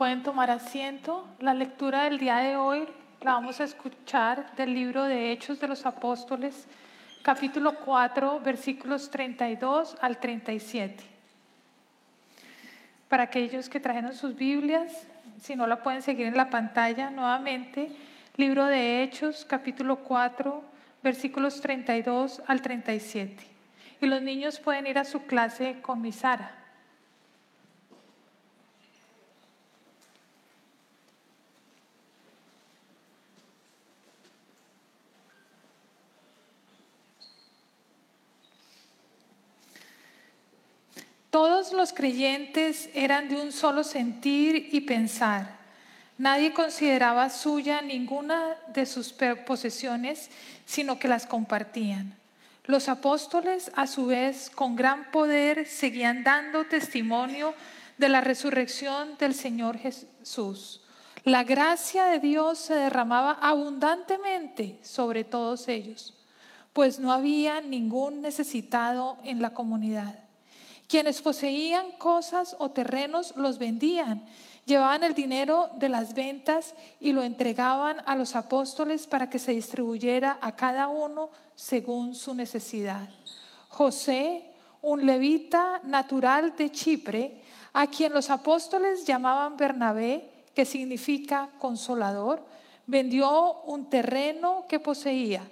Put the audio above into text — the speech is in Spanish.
Pueden tomar asiento. La lectura del día de hoy la vamos a escuchar del libro de Hechos de los Apóstoles, capítulo 4, versículos 32 al 37. Para aquellos que trajeron sus Biblias, si no la pueden seguir en la pantalla nuevamente, libro de Hechos, capítulo 4, versículos 32 al 37. Y los niños pueden ir a su clase con mi Todos los creyentes eran de un solo sentir y pensar. Nadie consideraba suya ninguna de sus posesiones, sino que las compartían. Los apóstoles, a su vez, con gran poder, seguían dando testimonio de la resurrección del Señor Jesús. La gracia de Dios se derramaba abundantemente sobre todos ellos, pues no había ningún necesitado en la comunidad. Quienes poseían cosas o terrenos los vendían, llevaban el dinero de las ventas y lo entregaban a los apóstoles para que se distribuyera a cada uno según su necesidad. José, un levita natural de Chipre, a quien los apóstoles llamaban Bernabé, que significa consolador, vendió un terreno que poseía